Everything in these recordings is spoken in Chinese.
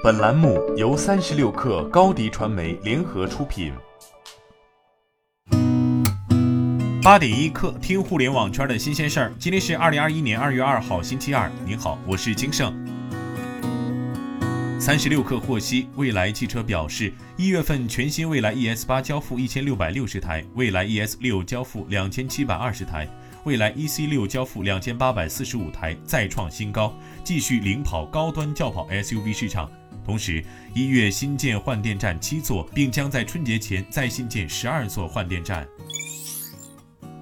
本栏目由三十六氪高低传媒联合出品。八点一刻，听互联网圈的新鲜事儿。今天是二零二一年二月二号，星期二。您好，我是金盛。三十六氪获悉，蔚来汽车表示，一月份全新蔚来 ES 八交付一千六百六十台，蔚来 ES 六交付两千七百二十台。蔚来 EC 六交付两千八百四十五台，再创新高，继续领跑高端轿跑 SUV 市场。同时，一月新建换电站七座，并将在春节前再新建十二座换电站。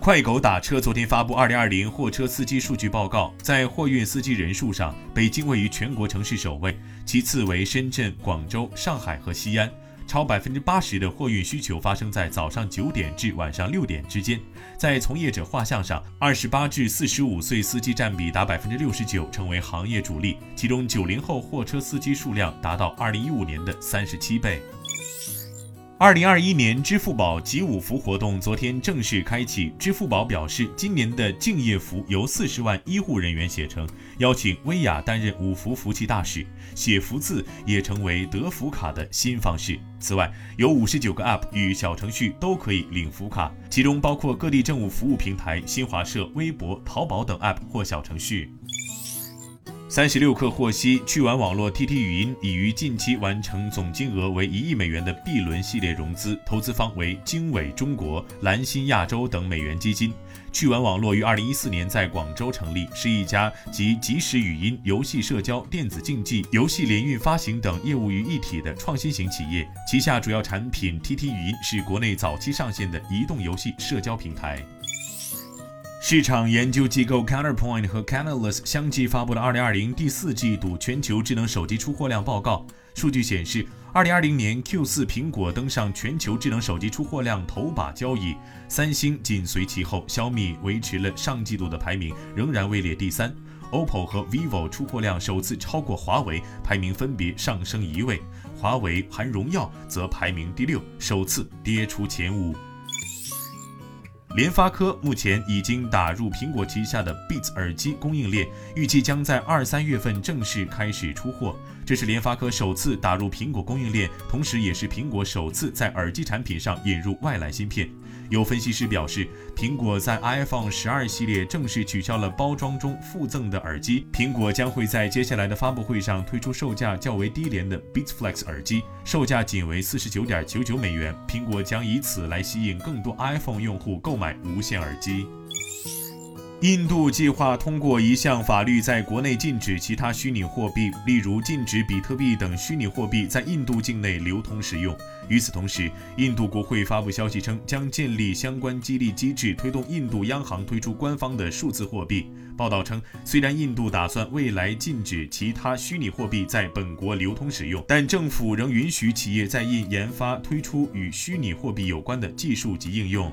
快狗打车昨天发布二零二零货车司机数据报告，在货运司机人数上，北京位于全国城市首位，其次为深圳、广州、上海和西安。超百分之八十的货运需求发生在早上九点至晚上六点之间。在从业者画像上，二十八至四十五岁司机占比达百分之六十九，成为行业主力。其中，九零后货车司机数量达到二零一五年的三十七倍。二零二一年支付宝集五福活动昨天正式开启。支付宝表示，今年的敬业福由四十万医护人员写成，邀请薇娅担任五福福气大使，写福字也成为得福卡的新方式。此外，有五十九个 App 与小程序都可以领福卡，其中包括各地政务服务平台、新华社、微博、淘宝等 App 或小程序。三十六氪获悉，趣玩网络 TT 语音已于近期完成总金额为一亿美元的 B 轮系列融资，投资方为经纬中国、蓝星亚洲等美元基金。趣玩网络于二零一四年在广州成立，是一家集即时语音、游戏社交、电子竞技、游戏联运发行等业务于一体的创新型企业。旗下主要产品 TT 语音是国内早期上线的移动游戏社交平台。市场研究机构 Counterpoint 和 Canalys 相继发布了2020第四季度全球智能手机出货量报告。数据显示，2020年 Q4 苹果登上全球智能手机出货量头把交椅，三星紧随其后，小米维持了上季度的排名，仍然位列第三。OPPO 和 vivo 出货量首次超过华为，排名分别上升一位。华为含荣耀则排名第六，首次跌出前五。联发科目前已经打入苹果旗下的 Beats 耳机供应链，预计将在二三月份正式开始出货。这是联发科首次打入苹果供应链，同时也是苹果首次在耳机产品上引入外来芯片。有分析师表示，苹果在 iPhone 十二系列正式取消了包装中附赠的耳机，苹果将会在接下来的发布会上推出售价较为低廉的 Beats Flex 耳机，售价仅为四十九点九九美元。苹果将以此来吸引更多 iPhone 用户购买无线耳机。印度计划通过一项法律，在国内禁止其他虚拟货币，例如禁止比特币等虚拟货币在印度境内流通使用。与此同时，印度国会发布消息称，将建立相关激励机制，推动印度央行推出官方的数字货币。报道称，虽然印度打算未来禁止其他虚拟货币在本国流通使用，但政府仍允许企业在印研发推出与虚拟货币有关的技术及应用。